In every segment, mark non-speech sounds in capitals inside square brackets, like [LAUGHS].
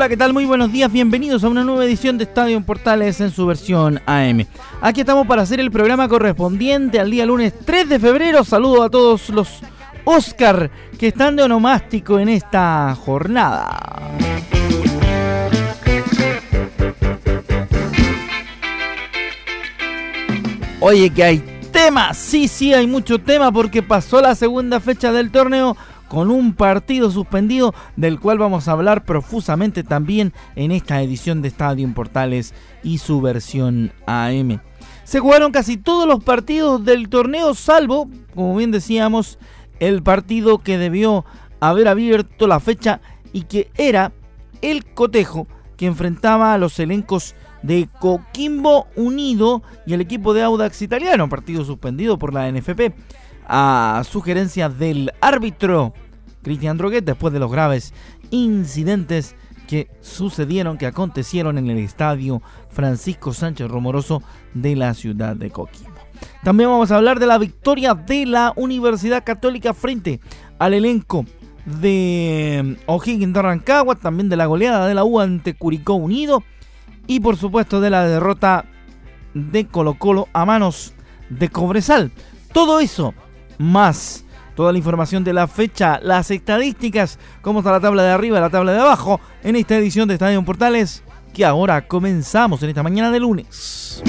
Hola, ¿qué tal? Muy buenos días, bienvenidos a una nueva edición de Estadio en Portales en su versión AM. Aquí estamos para hacer el programa correspondiente al día lunes 3 de febrero. Saludo a todos los Oscar que están de onomástico en esta jornada. Oye, que hay tema, sí, sí, hay mucho tema porque pasó la segunda fecha del torneo con un partido suspendido del cual vamos a hablar profusamente también en esta edición de Estadio Portales y su versión AM. Se jugaron casi todos los partidos del torneo salvo, como bien decíamos, el partido que debió haber abierto la fecha y que era el cotejo que enfrentaba a los elencos de Coquimbo Unido y el equipo de Audax Italiano, partido suspendido por la NFP a sugerencia del árbitro Cristian Droguet después de los graves incidentes que sucedieron, que acontecieron en el estadio Francisco Sánchez Romoroso de la ciudad de Coquimbo. También vamos a hablar de la victoria de la Universidad Católica frente al elenco de O'Higgins de Rancagua, también de la goleada de la U ante Curicó Unido y por supuesto de la derrota de Colo Colo a manos de Cobresal. Todo eso más toda la información de la fecha, las estadísticas, cómo está la tabla de arriba, la tabla de abajo, en esta edición de Estadio Portales, que ahora comenzamos en esta mañana de lunes.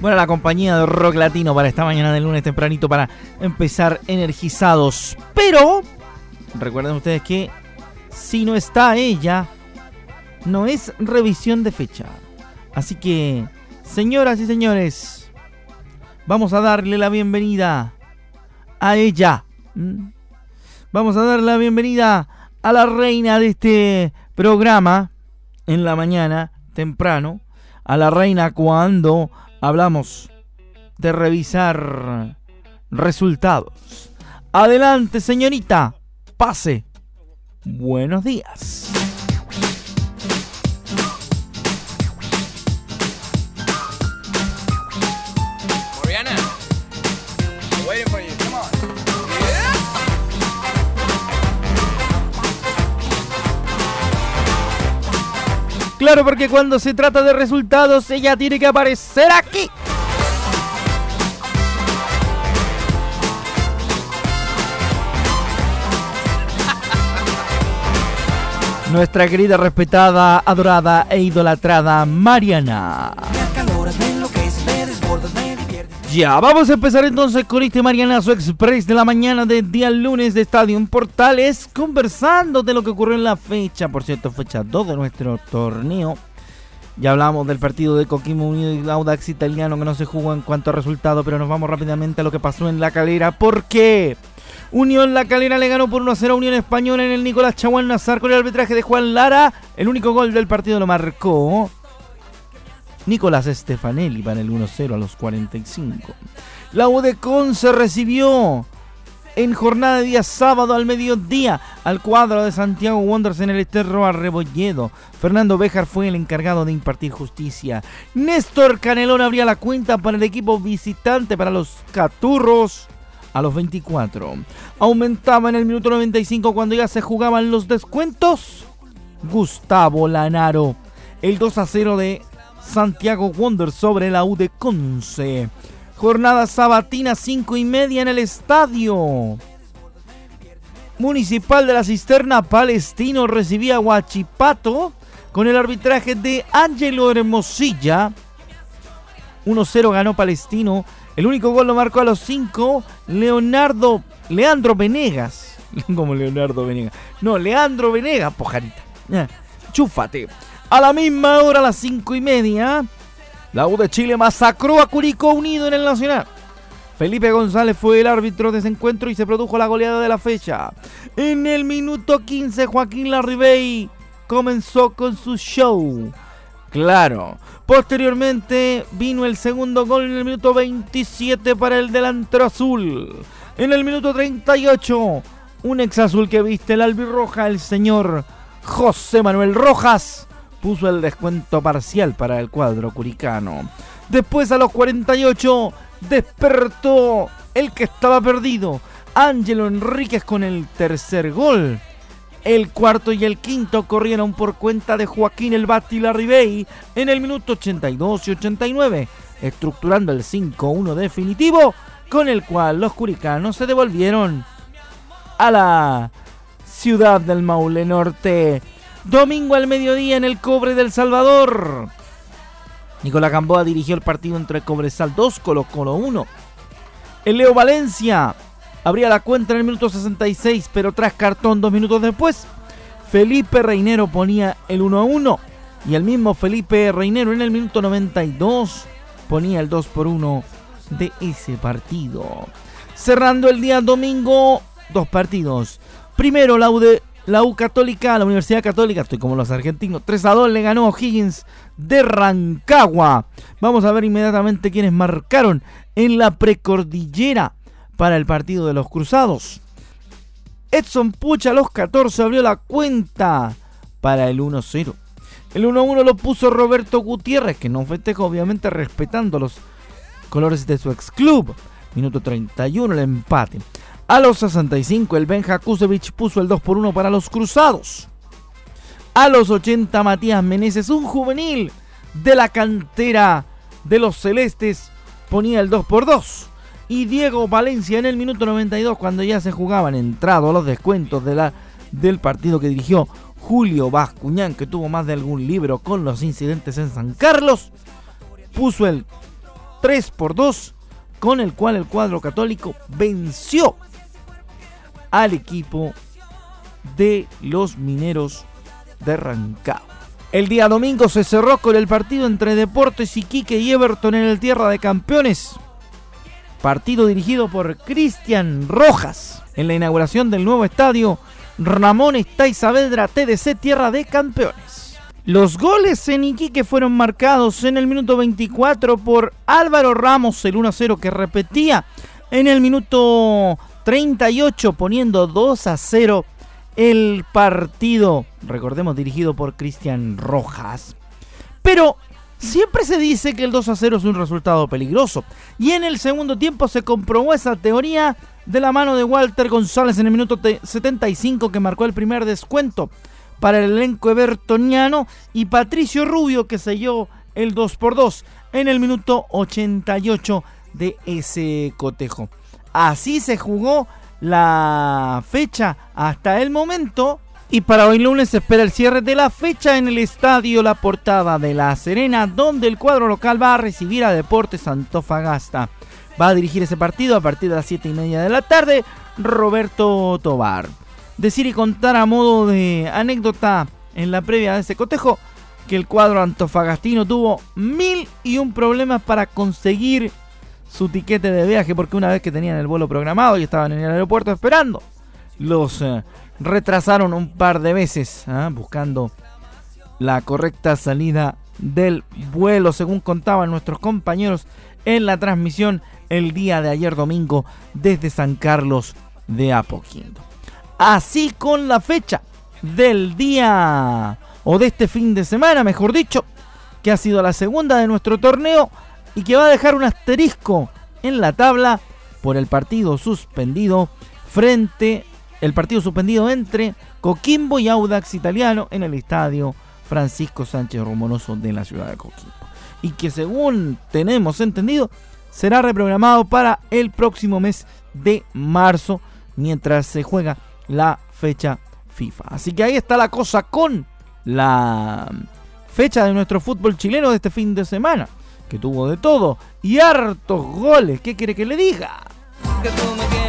Bueno, la compañía de rock latino para esta mañana de lunes tempranito para empezar energizados. Pero, recuerden ustedes que si no está ella, no es revisión de fecha. Así que, señoras y señores, vamos a darle la bienvenida a ella. Vamos a darle la bienvenida a la reina de este programa en la mañana, temprano. A la reina cuando hablamos de revisar resultados. Adelante, señorita. Pase. Buenos días. Claro, porque cuando se trata de resultados, ella tiene que aparecer aquí. Nuestra querida, respetada, adorada e idolatrada Mariana. Ya, vamos a empezar entonces con este Marianazo Express de la mañana de día lunes de Estadio Portales, conversando de lo que ocurrió en la fecha, por cierto, fecha 2 de nuestro torneo. Ya hablamos del partido de Coquimbo Unido y Audax Italiano que no se jugó en cuanto a resultado, pero nos vamos rápidamente a lo que pasó en La Calera. ¿Por qué? Unión La Calera le ganó por 1 a 0 a Unión Española en el Nicolás Chaguán Nazar con el arbitraje de Juan Lara. El único gol del partido lo marcó Nicolás Stefanelli para el 1-0 a los 45. La UDECON se recibió en jornada de día sábado al mediodía al cuadro de Santiago Wonders en el Eterro Arrebolledo. Fernando Béjar fue el encargado de impartir justicia. Néstor Canelón abría la cuenta para el equipo visitante para los Caturros a los 24. Aumentaba en el minuto 95 cuando ya se jugaban los descuentos. Gustavo Lanaro. El 2 a 0 de Santiago Wonder sobre la U de Conce. Jornada sabatina 5 y media en el estadio. Municipal de la Cisterna Palestino recibía Huachipato con el arbitraje de Angelo Hermosilla. 1-0 ganó Palestino. El único gol lo marcó a los 5 Leonardo Leandro Venegas. [LAUGHS] Como Leonardo Venegas. No, Leandro Venegas, pojarita. enchúfate. A la misma hora, a las 5 y media, la U de Chile masacró a Curicó Unido en el Nacional. Felipe González fue el árbitro de ese encuentro y se produjo la goleada de la fecha. En el minuto 15, Joaquín Larribey comenzó con su show. Claro. Posteriormente vino el segundo gol en el minuto 27 para el delantero azul. En el minuto 38, un ex azul que viste el albirroja, el señor José Manuel Rojas, puso el descuento parcial para el cuadro curicano. Después a los 48 despertó el que estaba perdido, Ángelo Enríquez con el tercer gol. El cuarto y el quinto corrieron por cuenta de Joaquín El Bati Larribey en el minuto 82 y 89, estructurando el 5-1 definitivo, con el cual los curicanos se devolvieron a la ciudad del Maule Norte. Domingo al mediodía en el Cobre del Salvador. Nicolás Gamboa dirigió el partido entre Cobresal 2, Colo Colo 1. El Leo Valencia abría la cuenta en el minuto 66, pero tras cartón dos minutos después, Felipe Reinero ponía el 1 a 1 y el mismo Felipe Reinero en el minuto 92 ponía el 2 por 1 de ese partido. Cerrando el día domingo, dos partidos. Primero, la U, Católica, la Universidad Católica, estoy como los argentinos, 3 a 2 le ganó Higgins de Rancagua. Vamos a ver inmediatamente quiénes marcaron en la precordillera para el partido de los Cruzados. Edson Pucha a los 14 abrió la cuenta para el 1-0. El 1-1 lo puso Roberto Gutiérrez, que no festejó obviamente respetando los colores de su ex club. Minuto 31 el empate. A los 65 el Benja Kusevich puso el 2 por 1 para los Cruzados. A los 80 Matías Meneses, un juvenil de la cantera de los Celestes, ponía el 2 por 2 y Diego Valencia en el minuto 92 cuando ya se jugaban entrados los descuentos del partido que dirigió Julio Bascuñán que tuvo más de algún libro con los incidentes en San Carlos puso el 3 por 2 con el cual el cuadro católico venció al equipo de los mineros de Rancagua. El día domingo se cerró con el partido entre Deportes Iquique y Everton en el Tierra de Campeones partido dirigido por Cristian Rojas en la inauguración del nuevo estadio Ramón Estay Saavedra TDC Tierra de Campeones. Los goles en Iquique fueron marcados en el minuto 24 por Álvaro Ramos, el 1-0 que repetía en el minuto 38 poniendo 2 a 0 el partido, recordemos dirigido por Cristian Rojas. Pero Siempre se dice que el 2 a 0 es un resultado peligroso. Y en el segundo tiempo se comprobó esa teoría de la mano de Walter González en el minuto 75 que marcó el primer descuento para el elenco evertoniano y Patricio Rubio que selló el 2 por 2 en el minuto 88 de ese cotejo. Así se jugó la fecha hasta el momento y para hoy lunes se espera el cierre de la fecha en el estadio La Portada de La Serena, donde el cuadro local va a recibir a Deportes Antofagasta. Va a dirigir ese partido a partir de las 7 y media de la tarde Roberto Tobar. Decir y contar a modo de anécdota en la previa de ese cotejo que el cuadro antofagastino tuvo mil y un problemas para conseguir su tiquete de viaje porque una vez que tenían el vuelo programado y estaban en el aeropuerto esperando, los eh, retrasaron un par de veces ¿ah? buscando la correcta salida del vuelo, según contaban nuestros compañeros en la transmisión el día de ayer domingo desde San Carlos de Apoquindo. Así con la fecha del día o de este fin de semana, mejor dicho, que ha sido la segunda de nuestro torneo y que va a dejar un asterisco en la tabla por el partido suspendido frente el partido suspendido entre Coquimbo y Audax Italiano en el estadio Francisco Sánchez Romanoso de la ciudad de Coquimbo. Y que según tenemos entendido, será reprogramado para el próximo mes de marzo mientras se juega la fecha FIFA. Así que ahí está la cosa con la fecha de nuestro fútbol chileno de este fin de semana, que tuvo de todo y hartos goles. ¿Qué quiere que le diga? Que tú me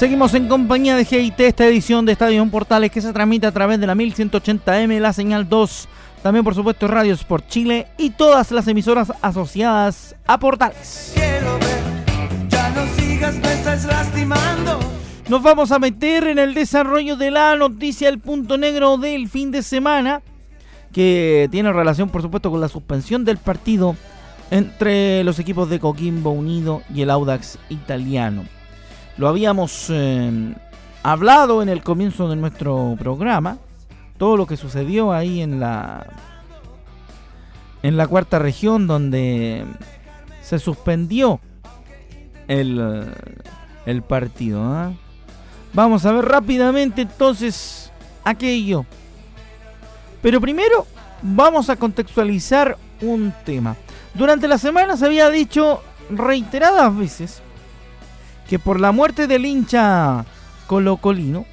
Seguimos en compañía de GIT, esta edición de Estadio Portales que se transmite a través de la 1180M, la señal 2, también por supuesto Radio Sport Chile y todas las emisoras asociadas a Portales. Nos vamos a meter en el desarrollo de la noticia, el punto negro del fin de semana, que tiene relación por supuesto con la suspensión del partido entre los equipos de Coquimbo Unido y el Audax italiano. Lo habíamos eh, hablado en el comienzo de nuestro programa. Todo lo que sucedió ahí en la en la cuarta región donde se suspendió el, el partido. ¿ah? Vamos a ver rápidamente entonces aquello. Pero primero vamos a contextualizar un tema. Durante la semana se había dicho reiteradas veces que por la muerte del hincha colocolino,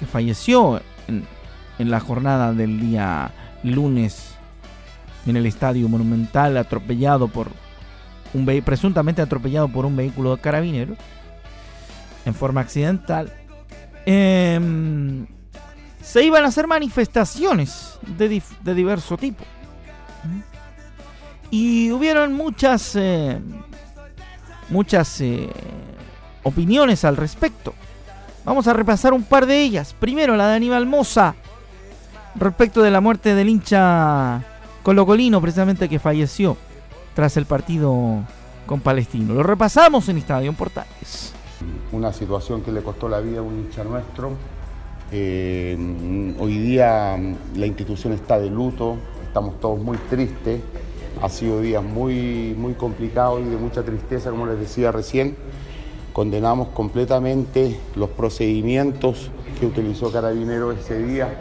que falleció en, la jornada del día lunes en el estadio monumental, atropellado por un presuntamente atropellado por un vehículo de carabineros en forma accidental, em, se iban a hacer manifestaciones de, de diverso tipo. Y hubieron muchas, eh, muchas eh, opiniones al respecto. Vamos a repasar un par de ellas. Primero, la de Aníbal Moza, respecto de la muerte del hincha colocolino, precisamente que falleció tras el partido con Palestino. Lo repasamos en Estadio Portales. Una situación que le costó la vida a un hincha nuestro. Eh, hoy día la institución está de luto, estamos todos muy tristes. Ha sido días muy, muy complicados y de mucha tristeza, como les decía recién. Condenamos completamente los procedimientos que utilizó Carabinero ese día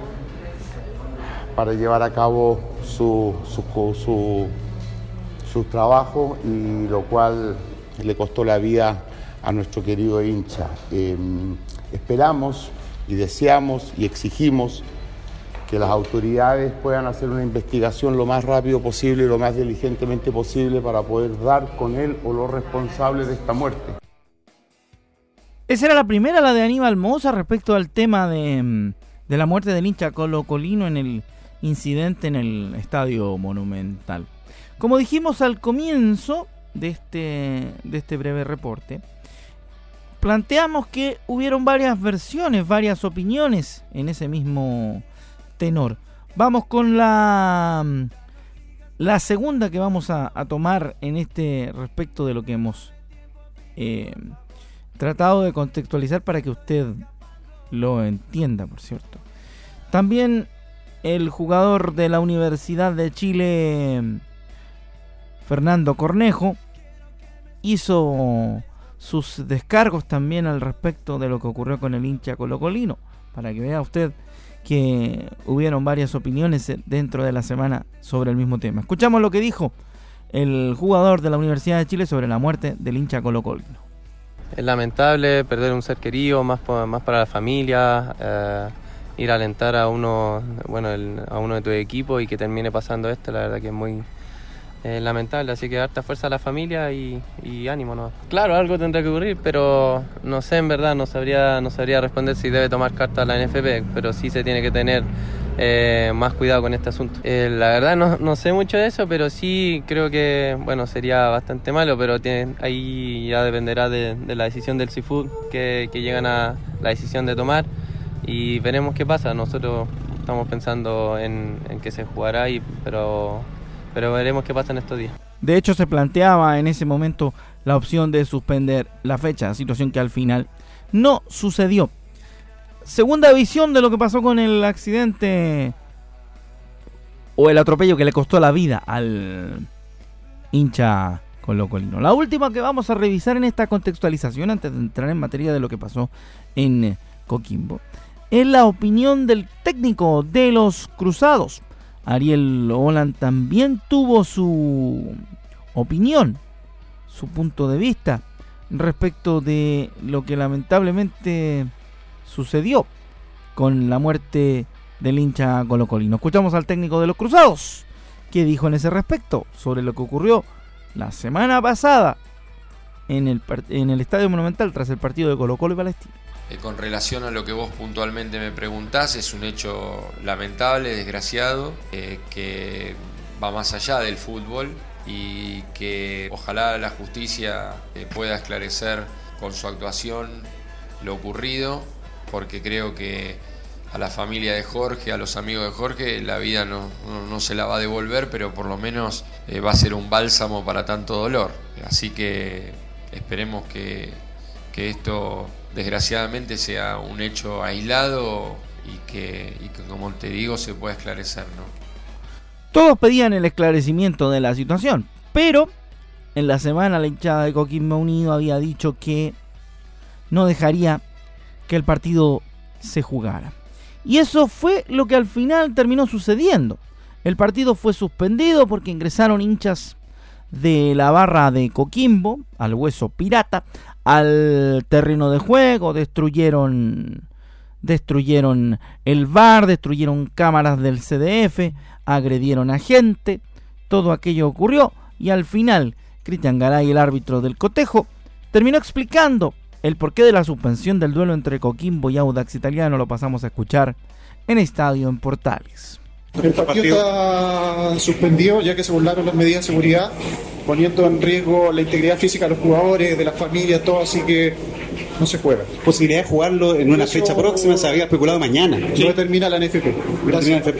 para llevar a cabo su, su, trabajo y lo cual le costó la vida a nuestro querido hincha. Em, esperamos y deseamos y exigimos que las autoridades puedan hacer una investigación lo más rápido posible y lo más diligentemente posible para poder dar con él o los responsables de esta muerte. Esa era la primera, la de Aníbal Moza, respecto al tema de, la muerte del hincha Colo Colino en el incidente en el Estadio Monumental. Como dijimos al comienzo de este, de este breve reporte, planteamos que hubieron varias versiones, varias opiniones en ese mismo tenor. Vamos con la, la segunda que vamos a, tomar en este respecto de lo que hemos eh, tratado de contextualizar para que usted lo entienda, por cierto. También el jugador de la Universidad de Chile, Fernando Cornejo, hizo sus descargos también al respecto de lo que ocurrió con el hincha colocolino, para que vea usted que hubieron varias opiniones dentro de la semana sobre el mismo tema. Escuchamos lo que dijo el jugador de la Universidad de Chile sobre la muerte del hincha colocolino. Es lamentable perder un ser querido, más, más para la familia, eh, ir a alentar a uno, bueno, a uno de tu equipo y que termine pasando esto, la verdad que es muy lamentable. Así que harta fuerza a la familia y, ánimo. ¿no? Claro, algo tendrá que ocurrir, pero no sé, en verdad, no sabría, no sabría responder si debe tomar carta la NFP, pero sí se tiene que tener eh, más cuidado con este asunto. Eh, la verdad no, no, sé mucho de eso, pero sí creo que bueno sería bastante malo, pero ahí ya dependerá de, la decisión del Seafood que, que, llegan a la decisión de tomar y veremos qué pasa. Nosotros estamos pensando en, que se jugará, y, pero, pero veremos qué pasa en estos días. De hecho se planteaba en ese momento la opción de suspender la fecha, situación que al final no sucedió segunda visión de lo que pasó con el accidente o el atropello que le costó la vida al hincha colocolino. La última que vamos a revisar en esta contextualización antes de entrar en materia de lo que pasó en Coquimbo es la opinión del técnico de los Cruzados. Ariel Holland también tuvo su opinión, su punto de vista respecto de lo que lamentablemente sucedió con la muerte del hincha colocolino. Escuchamos al técnico de los Cruzados, que dijo en ese respecto sobre lo que ocurrió la semana pasada en el, en el Estadio Monumental tras el partido de Colo Colo y Palestina. Eh, con relación a lo que vos puntualmente me preguntás, es un hecho lamentable, desgraciado, eh, que va más allá del fútbol y que ojalá la justicia eh, pueda esclarecer con su actuación lo ocurrido, porque creo que a la familia de Jorge, a los amigos de Jorge, la vida no, no, se la va a devolver, pero por lo menos va a ser un bálsamo para tanto dolor. Así que esperemos que, que esto desgraciadamente sea un hecho aislado y que, como te digo, se pueda esclarecer. ¿no? Todos pedían el esclarecimiento de la situación, pero en la semana la hinchada de Coquimbo Unido había dicho que no dejaría que el partido se jugara. Y eso fue lo que al final terminó sucediendo. El partido fue suspendido porque ingresaron hinchas de la barra de Coquimbo al hueso pirata al terreno de juego, destruyeron destruyeron el bar, destruyeron cámaras del CDF, agredieron a gente, todo aquello ocurrió y al final Cristian Garay, el árbitro del cotejo, terminó explicando el porqué de la suspensión del duelo entre Coquimbo y Audax Italiano, lo pasamos a escuchar en Estadio en Portales. El partido está suspendido ya que se burlaron las medidas de seguridad, poniendo en riesgo la integridad física de los jugadores, de las familias, todo, así que no se juega. Posibilidad de jugarlo en una fecha próxima se había especulado mañana. No determina la NFP.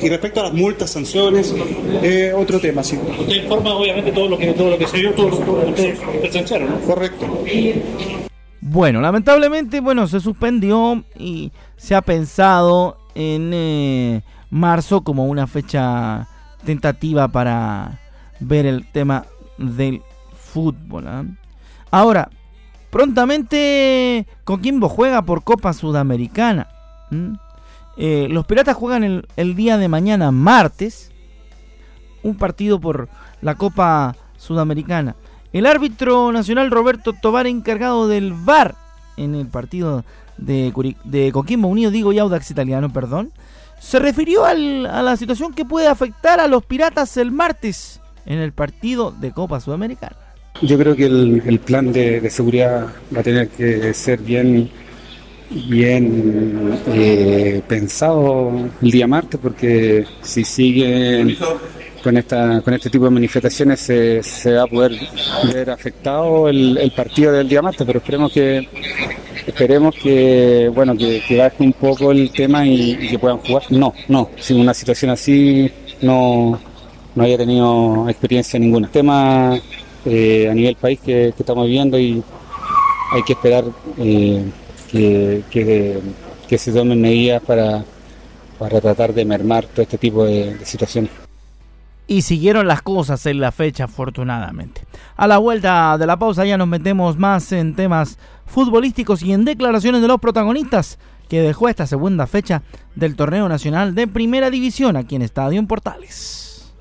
Y respecto a las multas, sanciones, eh, otro tema, sí. Usted informa obviamente todo lo que todo lo que se vio, todo lo que presenciaron, ¿no? Correcto. Bueno, lamentablemente, bueno, se suspendió y se ha pensado en eh, marzo como una fecha tentativa para ver el tema del fútbol. ¿ah? Ahora, prontamente Coquimbo juega por Copa Sudamericana. Eh, los Piratas juegan el, el, día de mañana, martes, un partido por la Copa Sudamericana. El árbitro nacional Roberto Tobar, encargado del VAR en el partido de, Coquimbo Unido, digo y Audax Italiano, perdón, se refirió a la situación que puede afectar a los Piratas el martes en el partido de Copa Sudamericana. Yo creo que el, plan de, seguridad va a tener que ser bien, bien eh, pensado el día martes, porque si siguen con esta con este tipo de manifestaciones se, va a poder ver afectado el, partido del día martes, pero esperemos que esperemos que bueno que, baje un poco el tema y, que puedan jugar. No, no, sin una situación así no, no haya tenido experiencia ninguna. Tema eh, a nivel país que, estamos viviendo y hay que esperar eh, que, que, se tomen medidas para, para tratar de mermar todo este tipo de situaciones y siguieron las cosas en la fecha afortunadamente. A la vuelta de la pausa ya nos metemos más en temas futbolísticos y en declaraciones de los protagonistas que dejó esta segunda fecha del torneo nacional de primera división aquí en Estadio en Portales.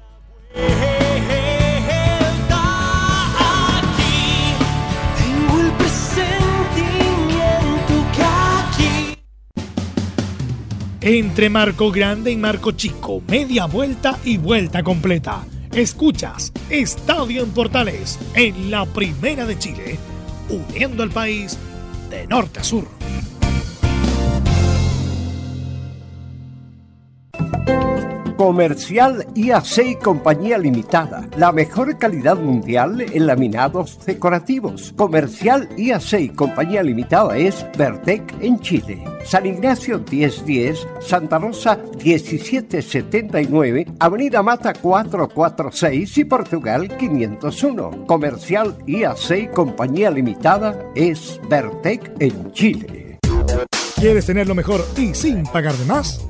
Entre Marco Grande y Marco Chico, media vuelta y vuelta completa. Escuchas Estadio en Portales en la Primera de Chile, uniendo al país de norte a sur. Comercial IAC y Compañía Limitada. La mejor calidad mundial en laminados decorativos. Comercial IAC y Compañía Limitada es Vertec en Chile. San Ignacio 1010, Santa Rosa 1779, Avenida Mata 446 y Portugal 501. Comercial IAC y Compañía Limitada es Vertec en Chile. ¿Quieres tener lo mejor y sin pagar de más?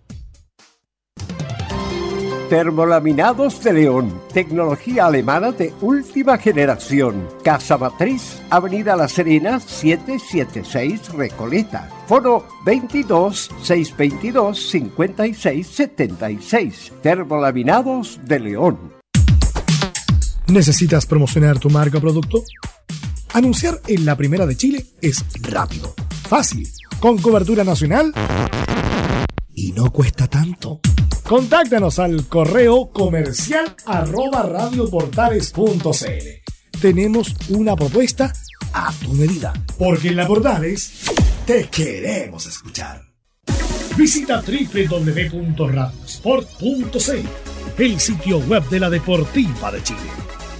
Termolaminados de León, tecnología alemana de última generación. Casa Matriz, Avenida La Serena, 776 Recoleta. Foro 22 622 5676. Termolaminados de León. ¿Necesitas promocionar tu marca o producto? Anunciar en la Primera de Chile es rápido, fácil, con cobertura nacional y no cuesta tanto. Contáctanos al correo comercial arroba radioportales.cl. Tenemos una propuesta a tu medida, porque en la Portales te queremos escuchar. Visita www.radiosport.cl, el sitio web de la Deportiva de Chile.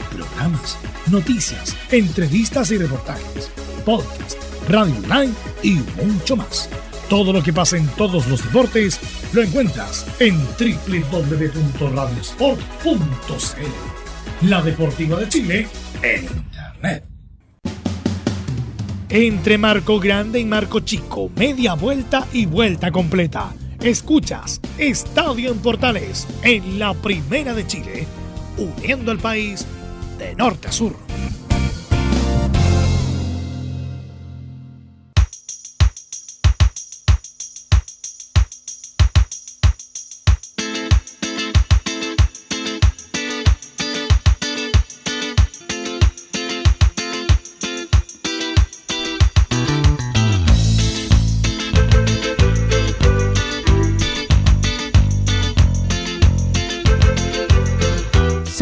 Programas, noticias, entrevistas y reportajes, podcast, radio online y mucho más. Todo lo que pasa en todos los deportes lo encuentras en www.radiosport.cl. La Deportiva de Chile en Internet. Entre Marco Grande y Marco Chico, media vuelta y vuelta completa. Escuchas Estadio en Portales en la Primera de Chile, uniendo al país de norte a sur.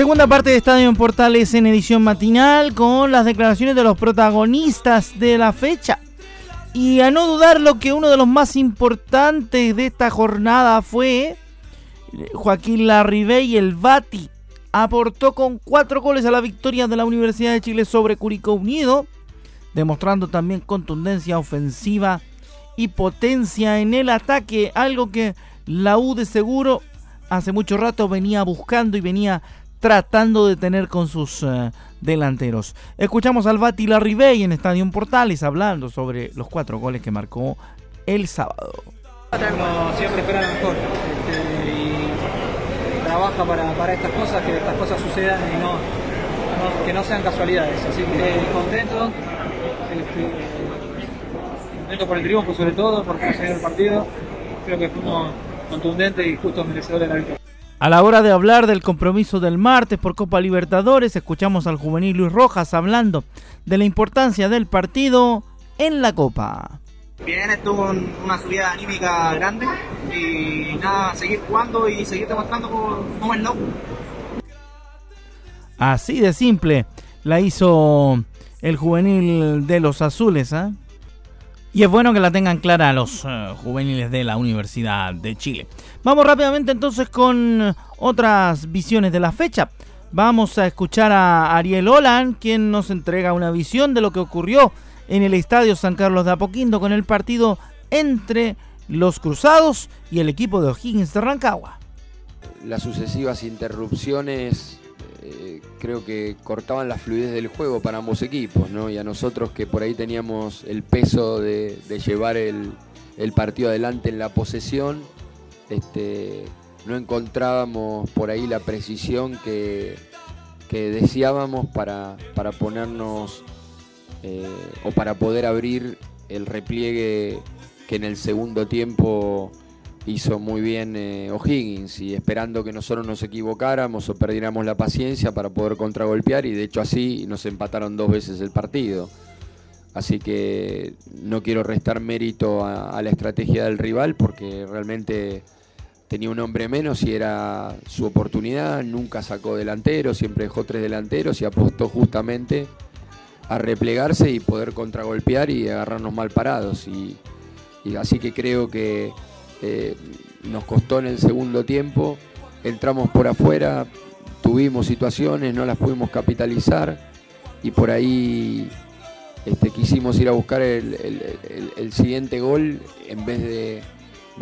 Segunda parte de Estadio en Portales en edición matinal con las declaraciones de los protagonistas de la fecha. Y a no dudar lo que uno de los más importantes de esta jornada fue Joaquín Larribey, el Bati. Aportó con cuatro goles a la victoria de la Universidad de Chile sobre Curicó Unido, demostrando también contundencia ofensiva y potencia en el ataque, algo que la U de seguro hace mucho rato venía buscando y venía tratando de tener con sus eh, delanteros. Escuchamos al Bati Larribey en Estadio Portales hablando sobre los cuatro goles que marcó el sábado. Como siempre espera mejor este, y trabaja para, estas cosas, que estas cosas sucedan y no, que no sean casualidades. Así que contento, este, contento por el triunfo sobre todo, por conseguir el partido. Creo que fuimos contundentes y justo merecedores de la victoria. A la hora de hablar del compromiso del martes por Copa Libertadores, escuchamos al juvenil Luis Rojas hablando de la importancia del partido en la Copa. Bien, estuvo una subida anímica grande y nada, seguir jugando y seguir demostrando cómo es loco. Así de simple la hizo el juvenil de los azules, ¿eh? Y es bueno que la tengan clara los eh, juveniles de la Universidad de Chile. Vamos rápidamente entonces con otras visiones de la fecha. Vamos a escuchar a Ariel Olan, quien nos entrega una visión de lo que ocurrió en el Estadio San Carlos de Apoquindo con el partido entre los Cruzados y el equipo de O'Higgins de Rancagua. Las sucesivas interrupciones eh, creo que cortaban la fluidez del juego para ambos equipos, ¿no? Y a nosotros que por ahí teníamos el peso de, llevar el, partido adelante en la posesión, este, no encontrábamos por ahí la precisión que, deseábamos para, ponernos eh, o para poder abrir el repliegue que en el segundo tiempo hizo muy bien eh, O'Higgins y esperando que nosotros nos equivocáramos o perdiéramos la paciencia para poder contragolpear y de hecho así nos empataron dos veces el partido. Así que no quiero restar mérito a, la estrategia del rival porque realmente tenía un hombre menos y era su oportunidad, nunca sacó delantero, siempre dejó tres delanteros y apostó justamente a replegarse y poder contragolpear y agarrarnos mal parados. y así que creo que eh, nos costó en el segundo tiempo, entramos por afuera, tuvimos situaciones, no las pudimos capitalizar y por ahí este, quisimos ir a buscar el, siguiente gol en vez de,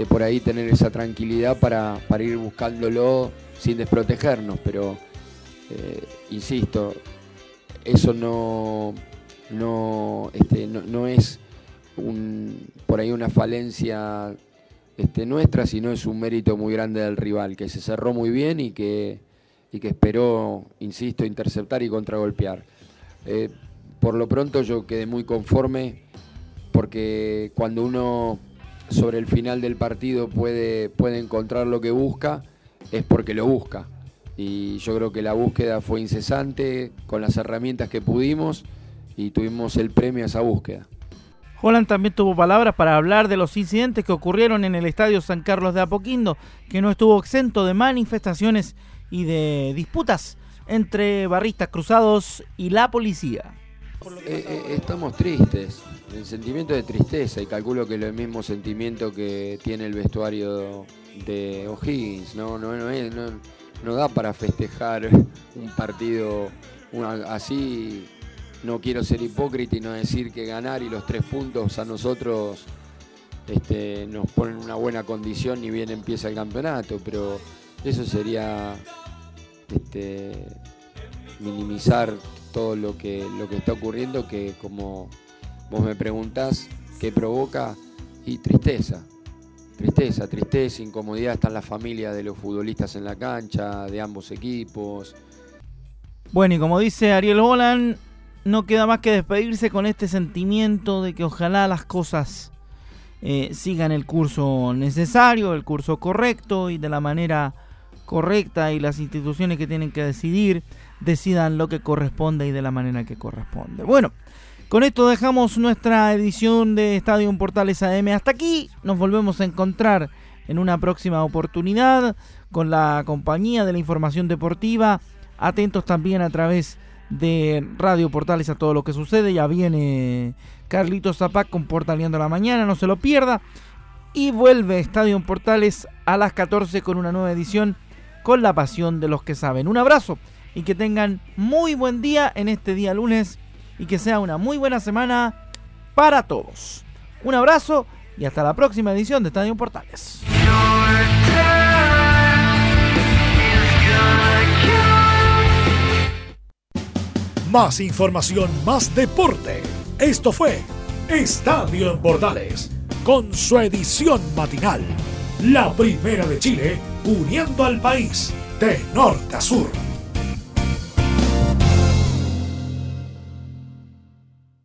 por ahí tener esa tranquilidad para, ir buscándolo sin desprotegernos, pero eh, insisto, eso no, no, este, no, es por ahí una falencia este, nuestra, sino es un mérito muy grande del rival, que se cerró muy bien y que, y que esperó, insisto, interceptar y contragolpear. Eh, por lo pronto yo quedé muy conforme porque cuando uno sobre el final del partido puede, puede encontrar lo que busca, es porque lo busca. y yo creo que la búsqueda fue incesante con las herramientas que pudimos y tuvimos el premio a esa búsqueda. Holland también tuvo palabras para hablar de los incidentes que ocurrieron en el Estadio San Carlos de Apoquindo, que no estuvo exento de manifestaciones y de disputas entre barristas cruzados y la policía. Eh, eh, estamos tristes, el sentimiento de tristeza y calculo que es el mismo sentimiento que tiene el vestuario de O'Higgins, no, no, no, no, da para festejar un partido así no quiero ser hipócrita y no decir que ganar y los tres puntos a nosotros este, nos ponen una buena condición ni bien empieza el campeonato, pero eso sería este, minimizar todo lo que, lo que está ocurriendo, que como vos me preguntás, ¿qué provoca? Y tristeza, tristeza, tristeza, incomodidad están las familias de los futbolistas en la cancha, de ambos equipos. Bueno, y como dice Ariel Holland, no queda más que despedirse con este sentimiento de que ojalá las cosas eh, sigan el curso necesario, el curso correcto y de la manera correcta y las instituciones que tienen que decidir decidan lo que corresponde y de la manera que corresponde. Bueno, con esto dejamos nuestra edición de Estadio Portales AM hasta aquí. Nos volvemos a encontrar en una próxima oportunidad con la compañía de la información deportiva. Atentos también a través de Radio Portales a todo lo que sucede. Ya viene Carlitos Zapac con Portaleando la Mañana, no se lo pierda. Y vuelve Estadio Portales a las 14 con una nueva edición con la pasión de los que saben. Un abrazo y que tengan muy buen día en este día lunes y que sea una muy buena semana para todos. Un abrazo y hasta la próxima edición de Estadio Portales. Más información, más deporte. Esto fue Estadio en Portales, con su edición matinal. La primera de Chile, uniendo al país de norte a sur.